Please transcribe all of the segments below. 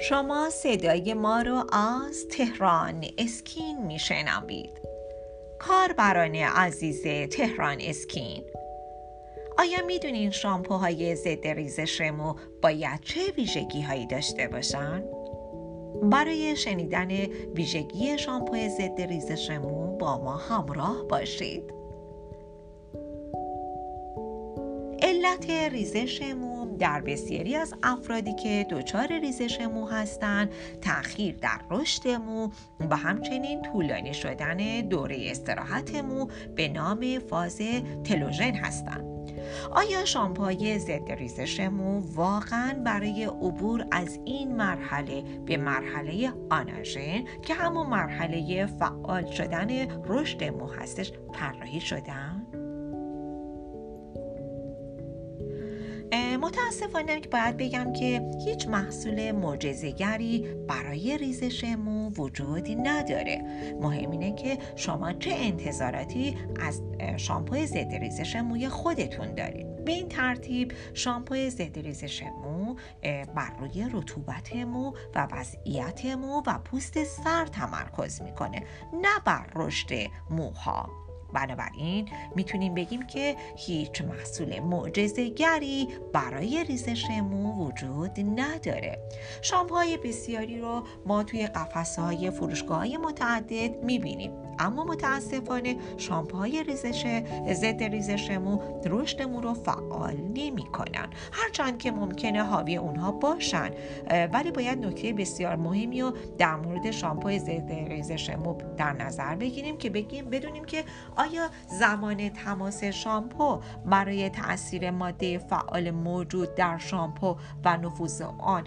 شما صدای ما رو از تهران اسکین میشنوید کاربران عزیز تهران اسکین آیا می‌دونین شامپوهای ضد ریزش مو باید چه ویژگی هایی داشته باشن؟ برای شنیدن ویژگی شامپو ضد ریزش مو با ما همراه باشید. علت ریزش مو در بسیاری از افرادی که دچار ریزش مو هستند تأخیر در رشد مو و همچنین طولانی شدن دوره استراحت مو به نام فاز تلوژن هستند آیا شامپوهای ضد ریزش مو واقعا برای عبور از این مرحله به مرحله آناژن که همون مرحله فعال شدن رشد مو هستش طراحی شدن؟ متاسفانه باید بگم که هیچ محصول معجزهگری برای ریزش مو وجودی نداره. مهم اینه که شما چه انتظاراتی از شامپوی ضد ریزش موی خودتون دارید. به این ترتیب شامپوی ضد ریزش مو بر روی رطوبت مو و وضعیت مو و پوست سر تمرکز می‌کنه نه بر رشد موها. بنابراین می‌تونیم بگیم که هیچ محصول معجزهگری برای ریزش مو وجود نداره. شامپوهای بسیاری رو ما توی قفسه های فروشگاه های متعدد می‌بینیم. اما متاسفانه شامپوهای ریزش ضد ریزش مو رشد مو رو فعال نمی‌کنن. هرچند که ممکنه حاوی اونها باشن. ولی باید نکته بسیار مهمی رو در مورد شامپوی ضد ریزش مو در نظر بگیریم که بگیم بدونیم که آیا زمان تماس شامپو برای تاثیر ماده فعال موجود در شامپو و نفوذ آن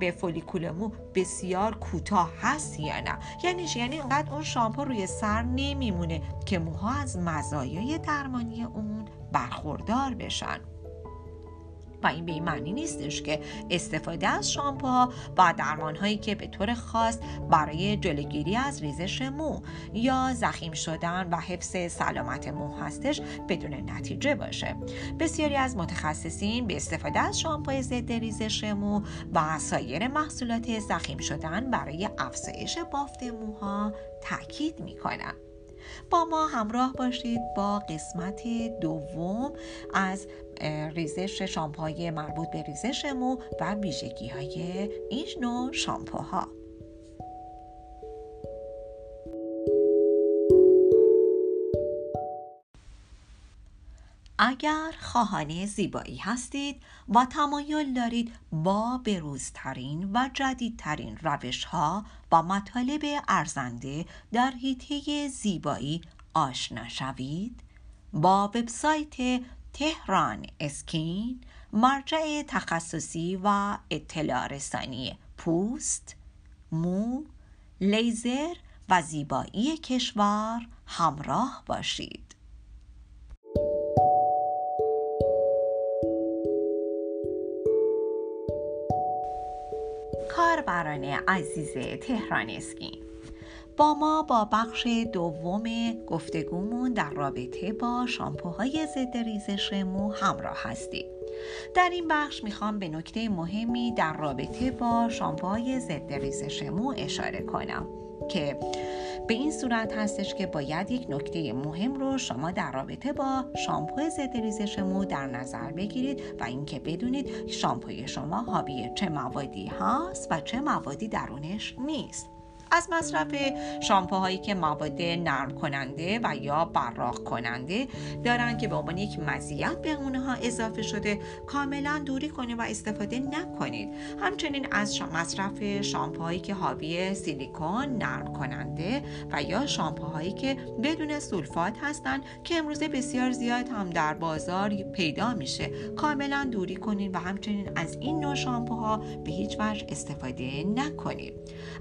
به فولیکول مو بسیار کوتاه هست یا نه؟ یعنی یعنی انقدر اون شامپو روی سر نمیمونه که موها از مزایای درمانی اون برخوردار بشن. و این به این معنی نیستش که استفاده از شامپوها و درمان هایی که به طور خاص برای جلوگیری از ریزش مو یا زخیم شدن و حفظ سلامت مو هستش بدون نتیجه باشه. بسیاری از متخصصین به استفاده از شامپوی ضد ریزش مو و سایر محصولات زخیم شدن برای افزایش بافت موها تاکید می‌کنن با ما همراه باشید با قسمت دوم از ریزش شامپوهای مربوط به ریزش مو و ویژگی های این نوع شامپوها. اگر خواهان زیبایی هستید و تمایل دارید با بروزترین و جدیدترین روش ها و مطالب ارزنده در حیطه زیبایی آشنا شوید با وبسایت تهران اسکین مرجع تخصصی و اطلاع رسانی پوست، مو، لیزر و زیبایی کشور همراه باشید. کاربران عزیز تهران اسکین با ما با بخش دوم گفتگومون در رابطه با شامپوهای ضد ریزش مو همراه هستید در این بخش می‌خوام به نکته مهمی در رابطه با شامپوهای ضد ریزش مو اشاره کنم که به این صورت هستش که باید یک نکته مهم رو شما در رابطه با شامپو ضد ریزش مو در نظر بگیرید و اینکه بدونید شامپوی شما حاوی چه موادی هست و چه موادی درونش نیست. از مصرف شامپوهایی که مواد نرم کننده و یا براق کننده دارن که به عنوان یک مزیت به اونها اضافه شده کاملا دوری کنید و استفاده نکنید. همچنین از مصرف شامپوهایی که حاوی سیلیکون نرم کننده و یا شامپوهایی که بدون سولفات هستند که امروزه بسیار زیاد هم در بازار پیدا میشه. کاملا دوری کنید و همچنین از این نوع شامپوها به هیچ وجه استفاده نکنید.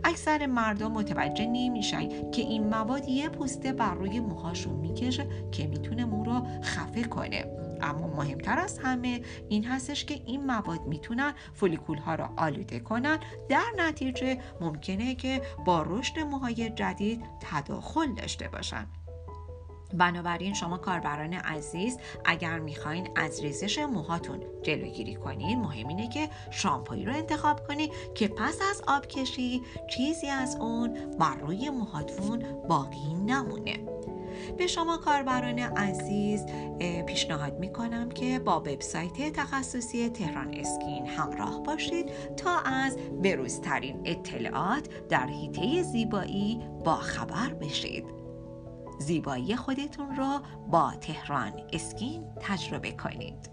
اکثر مردم متوجه نمیشن که این مواد یه پوسته بر روی موهاشون می‌کشه که می‌تونه مو رو خفه کنه. اما مهمتر از همه این هستش که این مواد می‌تونن فولیکول ها رو آلوده کنن. در نتیجه ممکنه که با رشد موهای جدید تداخل داشته باشن. بنابراین شما کاربران عزیز اگر می‌خواین از ریزش موهاتون جلوگیری کنین مهم اینه که شامپویی رو انتخاب کنید که پس از آب کشی چیزی از اون بر روی موهاتون باقی نمونه. به شما کاربران عزیز پیشنهاد می‌کنم که با وبسایت تخصصی تهران اسکین همراه باشید تا از بروزترین اطلاعات در حیطه زیبایی با خبر بشید. زیبایی خودتون رو با تهران اسکین تجربه کنید.